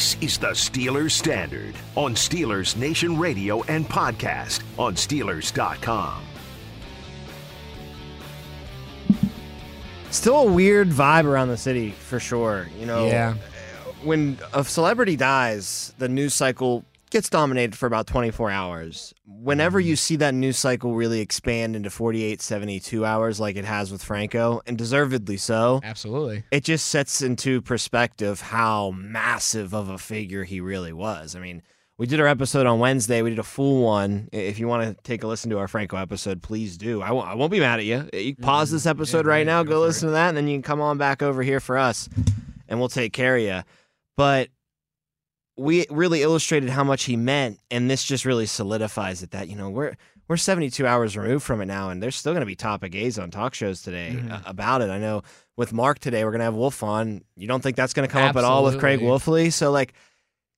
This is the Steelers Standard on Steelers Nation Radio and podcast on Steelers.com. Still a weird vibe around the city for sure. You know, Yeah. when a celebrity dies, the news cycle gets dominated for about 24 hours. Whenever mm-hmm. you see that news cycle really expand into 48, 72 hours, like it has with Franco, and deservedly so, Absolutely. it just sets into perspective how massive of a figure he really was. I mean, we did our episode on Wednesday. We did a full one. If you want to take a listen to our Franco episode, please do. I won't, I won't be mad at you. Uh, you can pause mm-hmm. this episode right now, go, listen to that, and then you can come on back over here for us, and we'll take care of you. But we really illustrated how much he meant, and this just really solidifies it that you know we're we're 72 hours removed from it now, and there's still going to be topic A's on talk shows today uh, about it. I know with Mark today, we're going to have Wolf on. You don't think that's going to come up at all with Craig Wolfley? So like,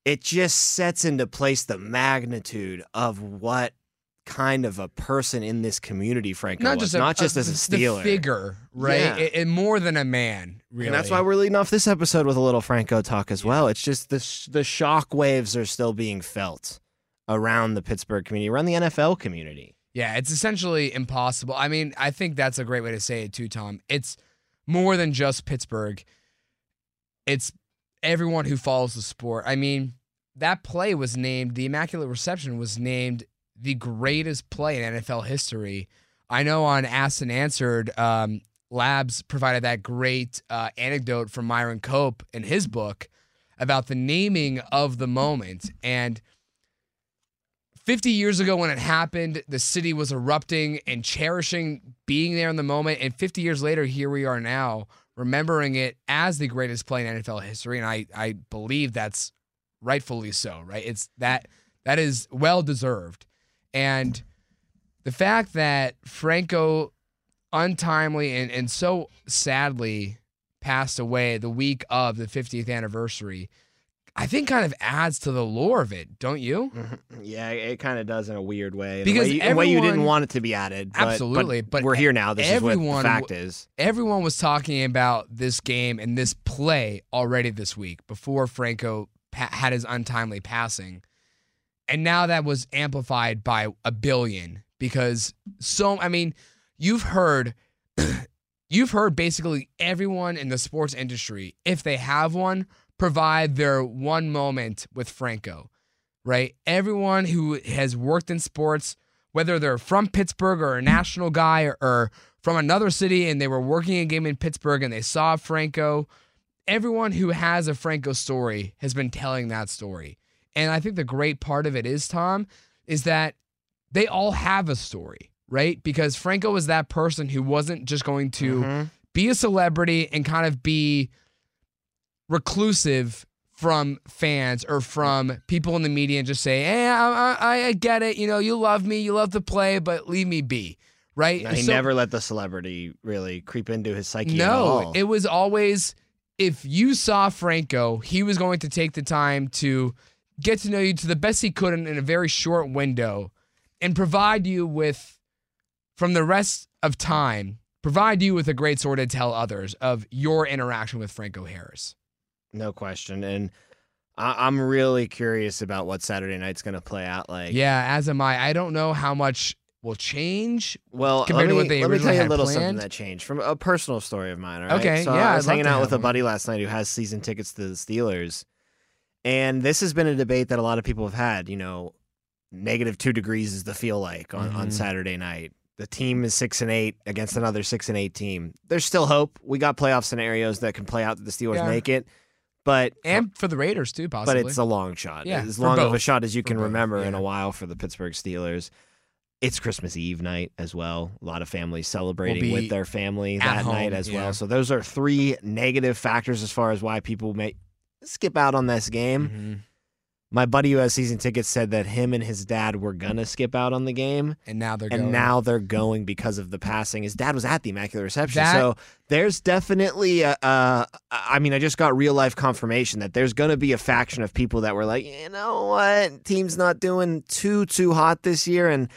it just sets into place the magnitude of what kind of a person in this community Franco Not was, just a, not just a- as a the Steeler. figure, right? Yeah. It- it- more than a man, really. And that's why we're leading off this episode with a little Franco talk as well. It's just the sh- the shock waves are still being felt around the Pittsburgh community, around the NFL community. Yeah, it's essentially impossible. I mean, I think that's a great way to say it too, Tom. It's more than just Pittsburgh. It's everyone who follows the sport. I mean, that play was named the Immaculate Reception was named the greatest play in NFL history. I know on Asked and Answered, um, Labs provided that great uh, anecdote from Myron Cope in his book about the naming of the moment. And 50 years ago when it happened, the city was erupting and cherishing being there in the moment. And 50 years later, here we are now, remembering it as the greatest play in NFL history. And I, I believe that's rightfully so, right? It's that that is well deserved. And the fact that Franco untimely and, and so sadly passed away the week of the 50th anniversary, I think kind of adds to the lore of it, don't you? Mm-hmm. Yeah, it kind of does in a weird way. Because way, you, in a way you didn't want it to be added. But, Absolutely, but we're here now. This is what the fact is. Everyone was talking about this game and this play already this week before Franco pa- had his untimely passing. And now that was amplified by a billion because so I mean, you've heard you've heard basically everyone in the sports industry, if they have one, provide their one moment with Franco, right? Everyone who has worked in sports, whether they're from Pittsburgh or a national guy or, or from another city and they were working a game in Pittsburgh and they saw Franco, everyone who has a Franco story has been telling that story. And I think the great part of it is, Tom, is that they all have a story, right? Because Franco was that person who wasn't just going to Mhm. be a celebrity and kind of be reclusive from fans or from people in the media and just say, "Hey, I, I, I get it. You know, you love me, you love to play, but leave me be." Right? No, he So- never let the celebrity really creep into his psyche no, it was always if you saw Franco, he was going to take the time to get to know you to the best he could in, in a very short window and provide you with, from the rest of time, provide you with a great story to tell others of your interaction with Franco Harris. no question. And I, I'm really curious about what Saturday night's going to play out like. Yeah, as am I. I don't know how much will change. Well, compared let to me, what they let me tell you a little planned. something that changed from a personal story of mine. All right? Okay, so yeah, I I'd was hanging out with a buddy last night who has season tickets to the Steelers, and this has been a debate that a lot of people have had. You know, negative two degrees is the feel like on, on Mhm. Saturday night. The team is six and eight against another six and eight team. There's still hope. We got playoff scenarios that can play out that the Steelers Yeah. make it, but And for the Raiders too, possibly. but it's a long shot. Yeah, as long of a shot as you For can both, remember in a while for the Pittsburgh Steelers. It's Christmas Eve night as well. A lot of families celebrating be with their family at that night as yeah. well. So those are three negative factors as far as why people may skip out on this game. Mhm. My buddy who has season tickets said that him and his dad were gonna skip out on the game, And now they're and going. now they're going because of the passing. His dad was at the Immaculate Reception, That- so there's definitely a. Uh, I mean, I just got real life confirmation that there's to be a faction of people that were like, you know what, team's not doing too too hot this year, and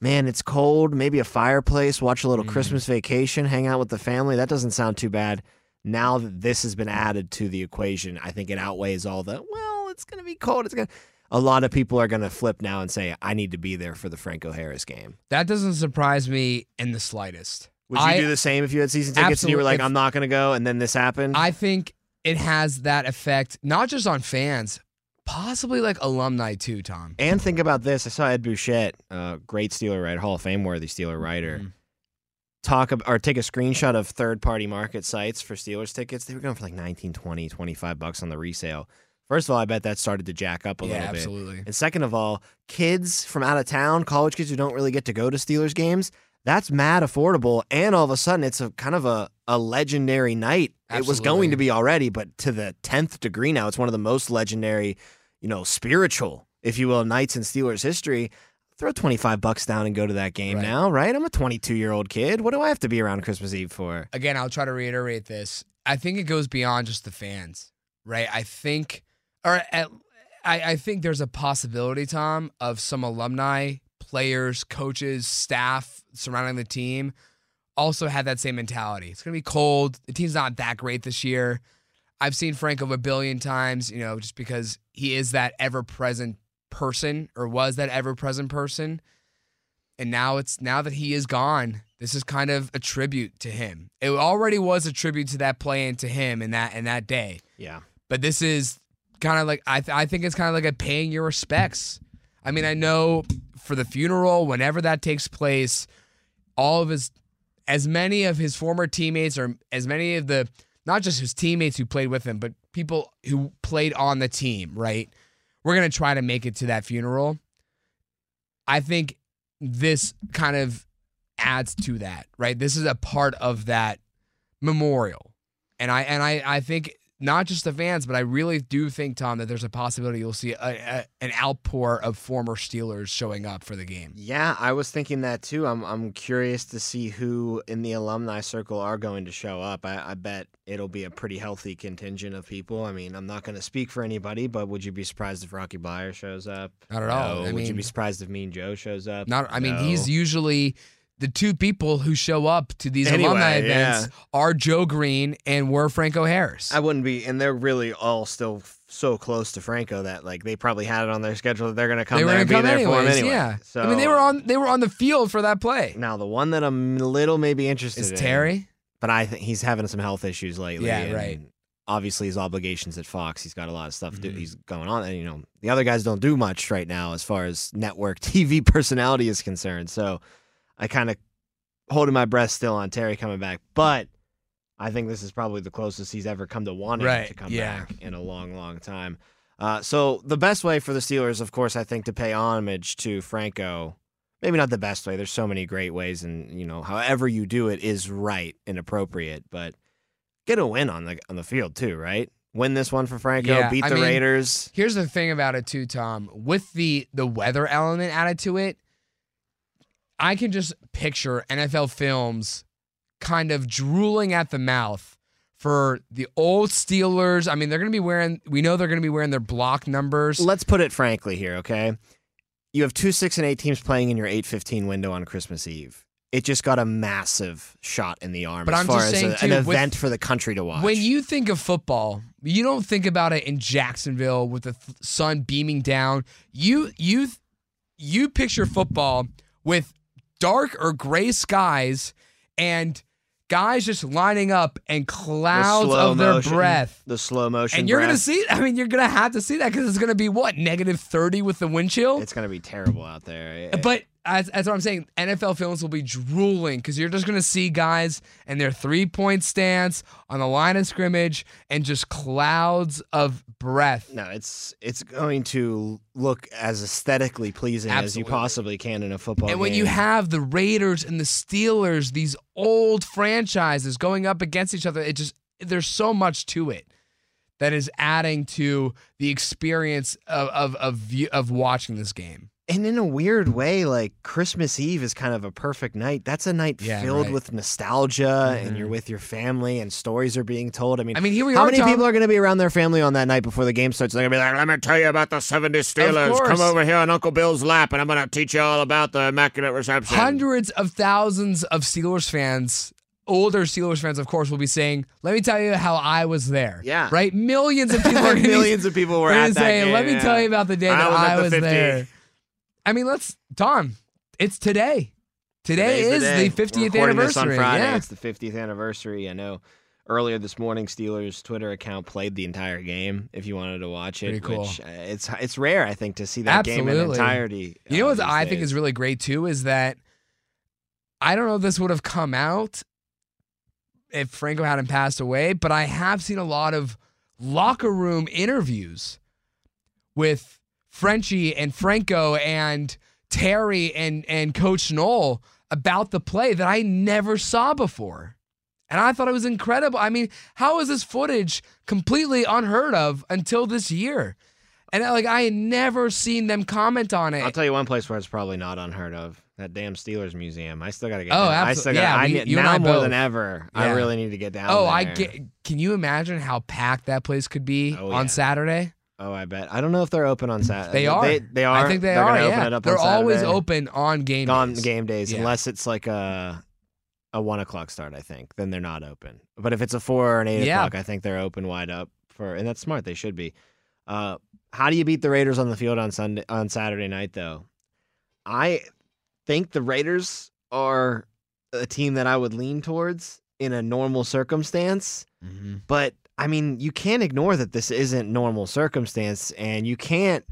man, it's cold. Maybe a fireplace, watch a little Mm. Christmas vacation, hang out with the family. That doesn't sound too bad. Now that this has been added to the equation, I think it outweighs all the well. it's gonna be cold. It's gonna. A lot of people are gonna flip now and say, I need to be there for the Franco Harris game. That doesn't surprise me in the slightest. Would you I- do the same if you had season tickets and you were like, if- I'm not gonna go, and then this happened? I think it has that effect, not just on fans, possibly like alumni too, Tom. and think about this. I saw Ed Bouchette, uh, great Steeler writer, Hall of Fame worthy Steeler writer, Mhm. Talk ab- or take a screenshot of third party market sites for Steelers tickets. They were going for like 19, 20, 25 bucks on the resale. First of all, I bet that started to jack up a Yeah, little bit. absolutely. And second of all, kids from out of town, college kids who don't really get to go to Steelers games, that's mad affordable. And all of a sudden, it's a kind of a, a legendary night. It was going to be already, but to the 10th degree now, it's one of the most legendary, you know, spiritual, if you will, nights in Steelers history. Throw 25 bucks down and go to that game Right. now, right? I'm a 22 year old kid. What do I have to be around Christmas Eve for? Again, I'll try to reiterate this. I think it goes beyond just the fans, right? I think, or at, I, I think there's a possibility, Tom, of some alumni, players, coaches, staff surrounding the team also had that same mentality. It's going to be cold. The team's not that great this year. I've seen Franco a billion times, you know, just because he is that ever present person or was that ever present person. And now it's now that he is gone, this is kind of a tribute to him. It already was a tribute to that play and to him in that in that day. Yeah. But this is kind of like I th- I think it's kind of like a paying your respects. I mean, I know for the funeral, whenever that takes place, all of his as many of his former teammates or as many of the not just his teammates who played with him, but people who played on the team, right? We're going to try to make it to that funeral. I think this kind of adds to that, right? This is a part of that memorial. And I and I I think not just the fans, but I really do think Tom that there's a possibility you'll see a, a, an outpour of former Steelers showing up for the game. Yeah, I was thinking that too. I'm I'm curious to see who in the alumni circle are going to show up. I, I bet it'll be a pretty healthy contingent of people. I mean, I'm not going to speak for anybody, but would you be surprised if Rocky Bleier shows up? Not at all. No. I would you be surprised if Mean Joe shows up? Not I mean No. he's usually the two people who show up to these Anyway, alumni yeah. events are Joe Greene and we're Franco Harris. I wouldn't be, and they're really all still f- so close to Franco that like they probably had it on their schedule that they're going to come they there and be there for him anyway. Yeah. So I mean they were on they were on the field for that play. now the one that I'm a little maybe interested Is in, Terry? but I think he's having some health issues lately. Yeah, and right. Obviously, his obligations at Fox, he's got a lot of stuff. Mhm. He's going on, and you know the other guys don't do much right now as far as network TV personality is concerned. So I kind of holding my breath still on Terry coming back, but I think this is probably the closest he's ever come to wanting Right, to come yeah. back in a long, long time. Uh, so the best way for the Steelers, of course, I think to pay homage to Franco. Maybe not the best way. There's so many great ways, and you know, however you do it is right and appropriate. But get a win on the on the field too, right? Win this one for Franco. Yeah, beat I the mean, Raiders. Here's the thing about it too, Tom. With the the weather element added to it, I can just picture NFL films kind of drooling at the mouth for the old Steelers. I mean, they're going to be wearing we know they're going to be wearing their block numbers. Let's put it frankly here, okay? You have two six and eight teams playing in your eight fifteen window on Christmas Eve. It just got a massive shot in the arm But as I'm far just as saying, a- too, an with- event for the country to watch. When you think of football, you don't think about it in Jacksonville with the th- sun beaming down. You you you picture football with dark or gray skies and guys just lining up and clouds slow of their motion- breath. the slow motion, And you're gonna see. I mean, you're gonna have to see that because it's gonna be what negative thirty with the wind chill. It's gonna be terrible out there. But as, as what I'm saying, NFL films will be drooling because you're just going to see guys and their three point stance on the line of scrimmage and just clouds of breath. No, it's it's going to look as aesthetically pleasing as you possibly can in a football and game. And when you have the Raiders and the Steelers, these old franchises going up against each other, it just there's so much to it that is adding to the experience of of of, view, of watching this game. And in a weird way, like Christmas Eve is kind of a perfect night. That's a night Yeah, filled right. with nostalgia, and Mhm. you're with your family, and stories are being told. I mean, I mean, here we how are. many Tom. people are going to be around their family on that night before the game starts? They're going to be like, "Let me tell you about the '70 Steelers. Come over here on Uncle Bill's lap, and I'm going to teach you all about the Immaculate Reception." hundreds of thousands of Steelers fans older Steelers fans, of course, will be saying, "Let me tell you how I was there." Yeah. right. Millions of people gonna be Millions of people were at gonna that say, game, let me yeah. tell you about the day I that was I was 50. there. I mean, let's Tom. It's today. Today Today's is day. the 50th We're this anniversary. on Friday. Yeah. It's the 50th anniversary. I know. Earlier this morning, Steelers Twitter account played the entire game. If you wanted to watch it, Pretty cool. which uh, it's it's rare, I think, to see that game in entirety. You know uh, what I think is really great too is that I don't know if this would have come out if Franco hadn't passed away, but I have seen a lot of locker room interviews with Frenchie and Franco and Terry and and Coach Noll about the play that I never saw before. And I thought it was incredible. I mean, how is this footage completely unheard of until this year? And uh, like I had never seen them comment on it. I'll tell you one place where it's probably not unheard of. That damn Steelers museum. I still got to get. Oh, down. I absol- still yeah, gotta, I you now I more both. than ever. I really need to get down. Oh, I get. Can you imagine how packed that place could be Oh, on yeah. Saturday? Oh, I bet. I don't know if they're open on Saturday. They are. They, they are. I think they They're are. Gonna open yeah, it up they're on always open on game on days. game days, Yeah. unless it's like a a one o'clock start. I think then they're not open. But if it's a four or an eight Yeah. o'clock, I think they're open wide up for, and that's smart. They should be. Uh, how do you beat the Raiders on the field on Sunday on Saturday night though? I think the Raiders are a team that I would lean towards in a normal circumstance. Mhm. But I mean, you can't ignore that this isn't normal circumstance, and you can't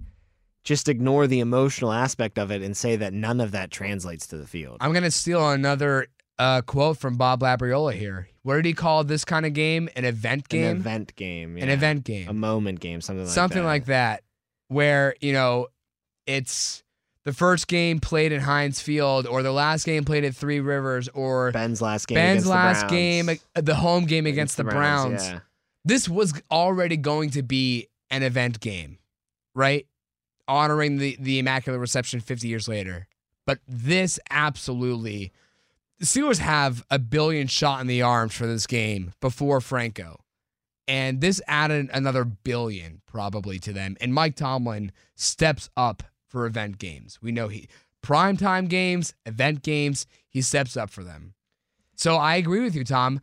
just ignore the emotional aspect of it and say that none of that translates to the field. I'm gonna steal another uh, quote from Bob Labriola here. What did he call this kind of game? An event game. An event game. An event game. A moment game, something like that. something that. like that, where you know it's the first game played at Heinz Field, or the last game played at Three Rivers, or Ben's last game. Ben's against the last Browns. game, uh, the home game against, the, Browns. Yeah. This was already going to be an event game, right? Honoring the the Immaculate Reception 50 years later, but this absolutely. The Steelers have a billion shot in the arms for this game before Franco. And this added another billion probably to them. And Mike Tomlin steps up for event games. We know he primetime games, event games, he steps up for them. So I agree with you, Tom.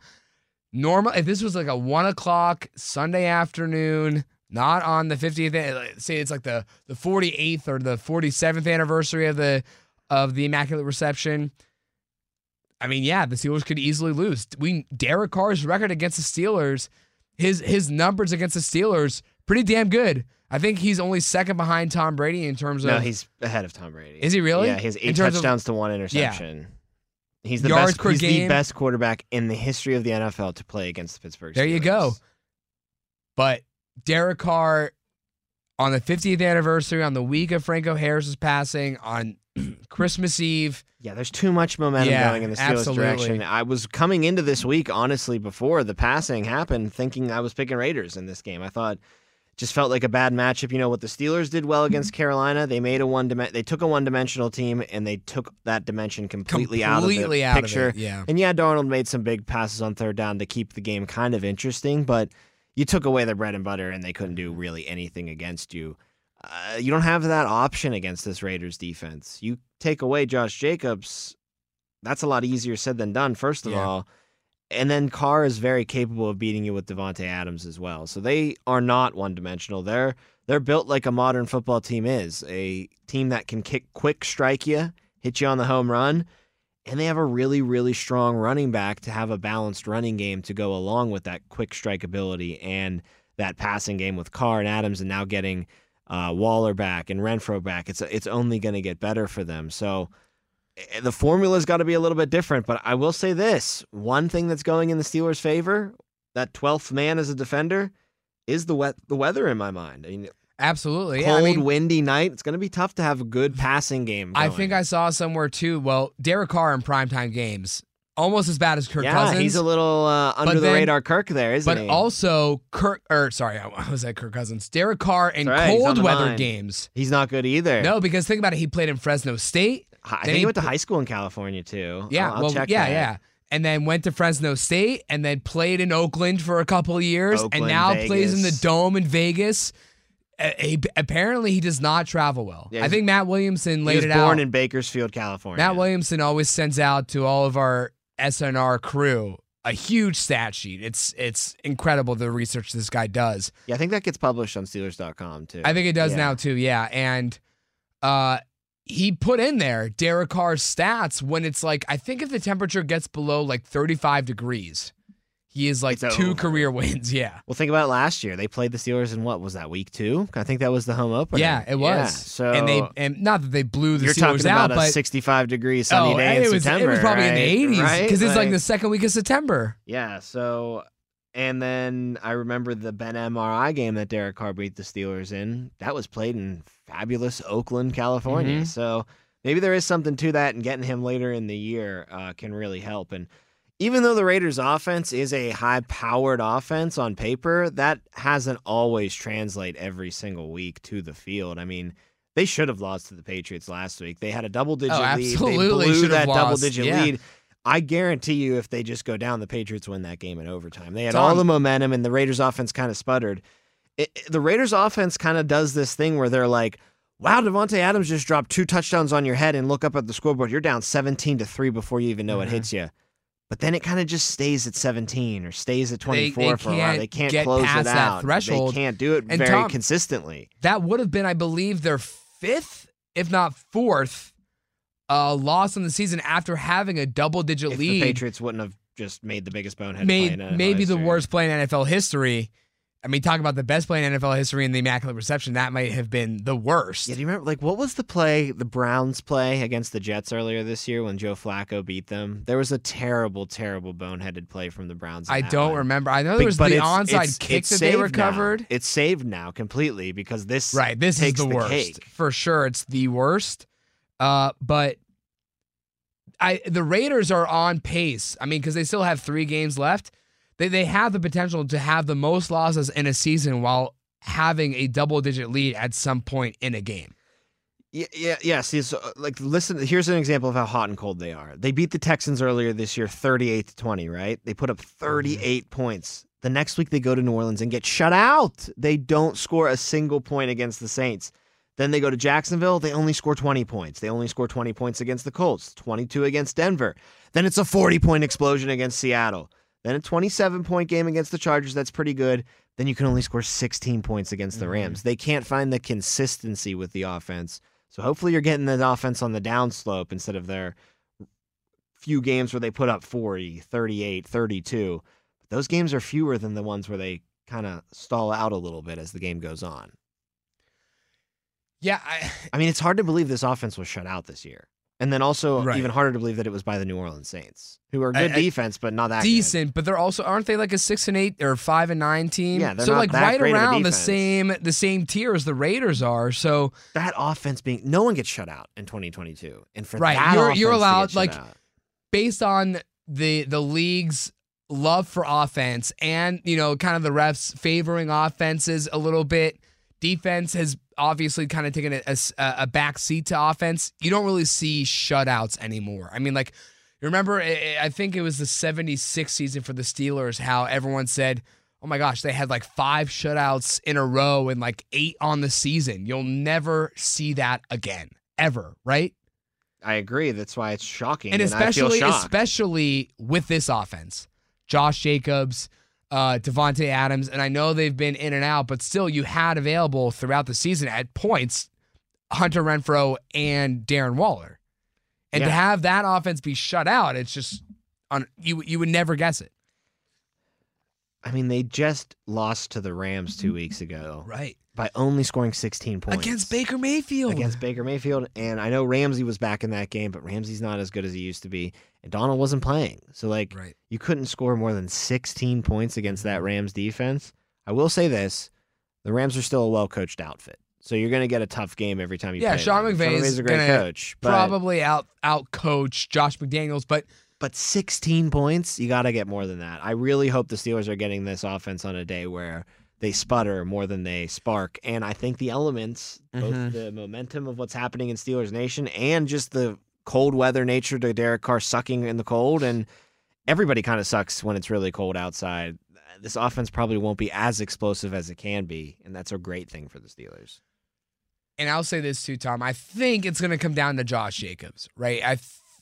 Normal if this was like a one o'clock Sunday afternoon, not on the 50th, an- eh, say it's like the the 48th or the 47th anniversary of the of the Immaculate Reception. I mean, yeah, the Steelers could easily lose. We Derek Carr's record against the Steelers, his his numbers against the Steelers, pretty damn good. I think he's only second behind Tom Brady in terms of. No, he's ahead of Tom Brady. Is he really? Yeah, he has eight terms of- touchdowns to one interception. He's the Yards best. per He's the best quarterback in the history of the NFL to play against the Pittsburgh. There you go. But Derek Carr on the 50th anniversary, on the week of Franco Harris's passing, on Christmas Eve. Yeah, there's too much momentum Yeah, going in the Steelers absolutely. direction. I was coming into this week, honestly, before the passing happened, thinking I was picking Raiders in this game. I thought just felt like a bad matchup. You know what the Steelers did well against Carolina? They made a one dim- they took a one dimensional team and they took that dimension completely, out of the out of picture. it, yeah. And yeah, Darnold made some big passes on third down to keep the game kind of interesting, but you took away their bread and butter and they couldn't do really anything against you. Uh, you don't have that option against this Raiders defense. You take away Josh Jacobs, that's a lot easier said than done, first of Yeah. all. And then Carr is very capable of beating you with Davante Adams as well. So they are not one dimensional. They're they're built like a modern football team is. A team that can kick quick strike you, hit you on the home run, and they have a really, really strong running back to have a balanced running game to go along with that quick strike ability and that passing game with Carr and Adams and now getting uh, Waller back and Renfrow back. It's it's only going to get better for them. So the formula's got to be a little bit different. But I will say this: one thing that's going in the Steelers' favor, that twelfth man as a defender, is the wet the weather in my mind. I mean, Absolutely. Yeah, cold, I mean, windy night. It's going to be tough to have a good passing game. I think I saw somewhere too. Well, Derek Carr in primetime games, almost as bad as Kirk yeah, Cousins. he's a little uh, under the radar Kirk there, isn't but he? also Kirk, or sorry, I was at Kirk Cousins. Derek Carr in right, cold weather games. he's not good either. No, because think about it. He played in Fresno State. I think he he went to high school in California too. Yeah, I'll, I'll well, check yeah, that. yeah. And then went to Fresno State and then played in Oakland for a couple of years and Oakland, now plays in the Dome in Vegas. Uh, he- apparently, he does not travel well. Yeah, I think Matt Williamson He laid was it born out. Born in Bakersfield, California. Matt Williamson always sends out to all of our SNR crew a huge stat sheet. It's it's incredible the research this guy does. Yeah, I think that gets published on Steelers.com too. I think it does Yeah. now too. Yeah, and uh, he put in there Derek Carr's stats when it's like I think if the temperature gets below like 35 degrees, he is like It's two over. career wins. Yeah. Well, think about last year. They played the Steelers in what was that week two? I think that was the home opener. Yeah, it was. Yeah, so and they and not that they blew the you're Steelers talking out, about a but 65 degree sunny oh, day in it was September. it was probably right? in the 80s right? because it's like the second week of September. Yeah, so and then I remember the Ben MRI game that Derek Carr beat the Steelers in. That was played in fabulous Oakland, California. Mhm. So maybe there is something to that, and getting him later in the year uh, can really help. And even though the Raiders' offense is a high-powered offense on paper, that hasn't always translate every single week to the field. I mean. They should have lost to the Patriots last week. They had a double-digit Oh, lead. absolutely They blew that double-digit Yeah. lead. I guarantee you, if they just go down, the Patriots win that game in overtime. They had Tom- all the momentum, and the Raiders' offense kind of sputtered. It, it- the Raiders' offense kind of does this thing where they're like, "Wow, Davante Adams just dropped two touchdowns on your head," and look up at the scoreboard. You're down seventeen to three before you even know Mhm. it hits you. But then it kind of just stays at 17 or stays at 24 they for a while. They can't get close it that out. threshold. They can't do it And very Tom- consistently. That would have been, I believe, their fifth, if not fourth, uh, loss in the season after having a double-digit If lead. the Patriots wouldn't have just made the biggest bonehead play made maybe the worst play in NFL history. I mean, talk about the best play in NFL history and the immaculate reception. That might have been the worst. Yeah, do you remember like what was the play, the Browns play against the Jets earlier this year when Joe Flacco beat them? There was a terrible, terrible boneheaded play from the Browns. I don't one. remember. I know there was but the it's- onside it's- kick it's that they saved now. recovered. It's saved now completely because this Right. This is takes the, the worst cake. for sure. It's the worst. Uh, but I the Raiders are on pace. I mean, because they still have three games left. They they have the potential to have the most losses in a season while having a double digit lead at some point in a game. Yeah, yeah, yeah. See, so, uh, like, listen. Here's an example of how hot and cold they are. They beat the Texans earlier this year, 38 to 20. Right? They put up 38 points. The next week they go to New Orleans and get shut out. They don't score a single point against the Saints. Then they go to Jacksonville. They only score 20 points. They only score 20 points against the Colts, 22 against Denver. Then it's a 40 point explosion against Seattle. Then a 27 point game against the Chargers. That's pretty good. Then you can only score 16 points against the Mhm. Rams. They can't find the consistency with the offense. So hopefully you're getting the offense on the downslope instead of their few games where they put up 40, 38, 32. But those games are fewer than the ones where they kind of stall out a little bit as the game goes on. Yeah, I, I mean, it's hard to believe this offense was shut out this year. And then also Right. even harder to believe that it was by the New Orleans Saints, who are good I- defense, but not that good. decent, but they're also aren't they like a six and eight or five and nine team? Yeah, they're so like right around the same the same tier as the Raiders are. So That offense being no one gets shut out in 2022, and for Right, that you're- you're allowed, like, out- based on the the league's love for offense and you know kind of the refs favoring offenses a little bit defense has obviously kind of taken a back seat to offense you don't really see shutouts anymore. I mean like remember I- i think it was the 76 season for the steelers how everyone said oh my gosh they had like five shutouts in a row and like eight on the season. You'll never see that again ever right? I agree. That's why it's shocking, and and, especially especially with this offense, Josh Jacobs, uh, Davante Adams, and I know they've been in and out, but still, you had available throughout the season at points Hunter Renfrow and Darren Waller, and to have that offense be shut out, it's just on you. You would never guess it, I mean, they just lost to the Rams two weeks ago right? by only scoring 16 points Against Baker Mayfield. against Baker Mayfield. And I know Ramsey was back in that game, but Ramsey's not as good as he used to be. And Donald wasn't playing. So, like, right. you couldn't score more than 16 points against that Rams defense. I will say this the Rams are still a well coached outfit. So, you're going to get a tough game every time you Yeah, play. Yeah, Sean. McVay's McVay's a great coach. Probably out out coach Josh McDaniels, but but 16 points, you got to get more than that. I really hope the Steelers are getting this offense on a day where they sputter more than they spark. And I think the elements, Mhm. both the momentum of what's happening in Steelers Nation and just the cold weather nature to Derek Carr sucking in the cold, and everybody kind of sucks when it's really cold outside. This offense probably won't be as explosive as it can be, and that's a great thing for the Steelers. and I'll say this too, Tom. I think it's going to come down to Josh Jacobs, right? I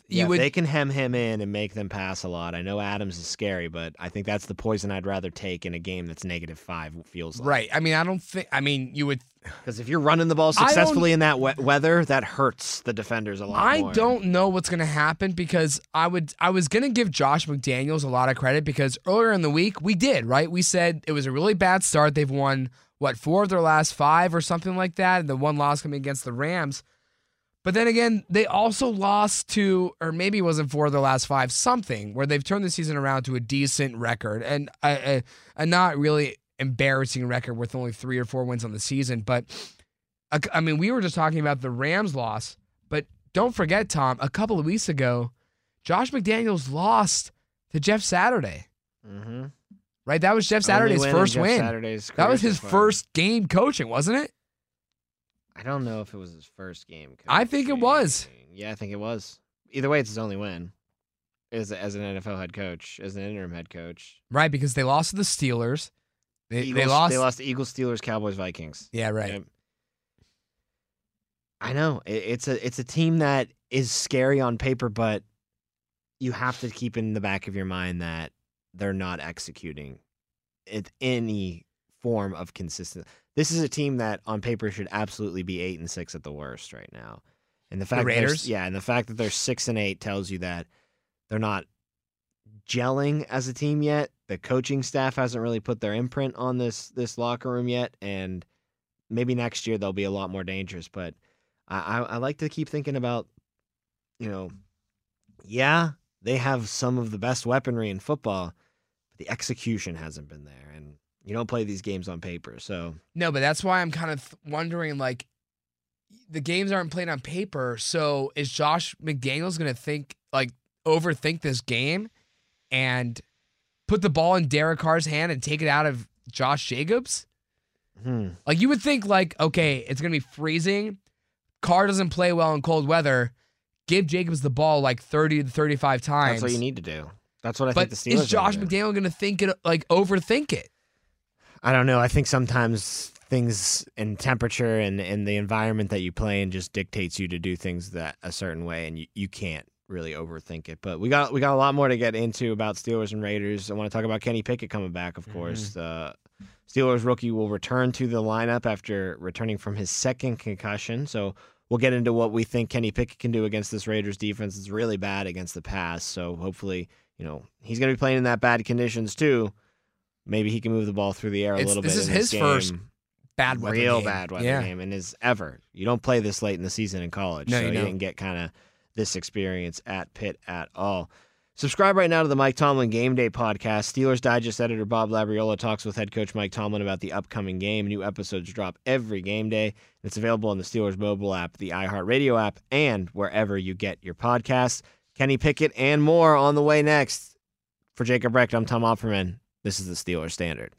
you yeah, would they can hem him in and make them pass a lot. I know Adams is scary, but I think that's the poison I'd rather take in a game that's negative five. Feels like. right. I mean, I don't think. I mean, you would. Because if you're running the ball successfully in that we- weather, that hurts the defenders a lot. I more. don't know what's going to happen because I would. I was going to give Josh McDaniels a lot of credit because earlier in the week we did right. We said it was a really bad start. They've won what four of their last five or something like that. And the one loss coming against the Rams. But then again, they also lost to, or maybe it wasn't four of their last five, something where they've turned the season around to a decent record and a, a, a not really embarrassing record with only three or four wins on the season. But I I mean, we were just talking about the Rams loss, but don't forget, Tom, a couple of weeks ago, Josh McDaniels lost to Jeff Saturday, Mm-hmm. right? That was Jeff Saturday's first win. Saturday's That was his first game coaching, wasn't it? I don't know if it was his first game. I think it was. Yeah, I think it was. Either way, it's his only win. As as an NFL head coach, as an interim head coach. Right, because they lost to the Steelers. They, Eagles, they lost. They lost to Eagles, Steelers, Cowboys, Vikings. Yeah, right. I know it, it's a it's a team that is scary on paper, but you have to keep in the back of your mind that they're not executing at any form of consistent. This is a team that on paper should absolutely be eight and six at the worst right now, and the fact that they're- Raiders? yeah, and the fact that they're six and eight tells you that they're not gelling as a team yet. The coaching staff hasn't really put their imprint on this this locker room yet, and maybe next year they'll be a lot more dangerous. But I, I, I like to keep thinking about, you know, yeah, they have some of the best weaponry in football, but the execution hasn't been there, and you don't play these games on paper. So No, but that's why I'm kind of wondering like the games aren't played on paper. So is Josh McDaniels going to think like overthink this game and put the ball in Derek Carr's hand and take it out of Josh Jacobs? hmm, Like you would think like okay, it's going to be freezing. Carr doesn't play well in cold weather. Give Jacobs the ball like 30 to 35 times. that's what you need to do. That's what I But think the Steelers. is Josh. McDaniel going to think it like overthink it? I don't know. I think sometimes things and temperature and, and the environment that you play in just dictates you to do things that a certain way, and you, you can't really overthink it. But we got we got a lot more to get into about Steelers and Raiders. I want to talk about Kenny Pickett coming back, of mm-hmm. course. The Steelers rookie will return to the lineup after returning from his second concussion. So we'll get into what we think Kenny Pickett can do against this Raiders defense. It's really bad against the pass. So hopefully, you know, he's going to be playing in that bad conditions too. Maybe he can move the ball through the air a It's- little bit. this is in his first. Bad weather real game. bad weather yeah. game, and is ever. You don't play this late in the season in college, No, so you you don't. didn't get kind of this experience at Pitt at all. Subscribe right now to the Mike Tomlin Game Day podcast. Steelers Digest editor Bob Labriola talks with head coach Mike Tomlin about the upcoming game. New episodes drop every game day. It's available on the Steelers mobile app, the iHeartRadio app, and wherever you get your podcasts. Kenny Pickett and more on the way next. For Jacob Brecht, I'm Tom Opperman. This is the Steelers Standard.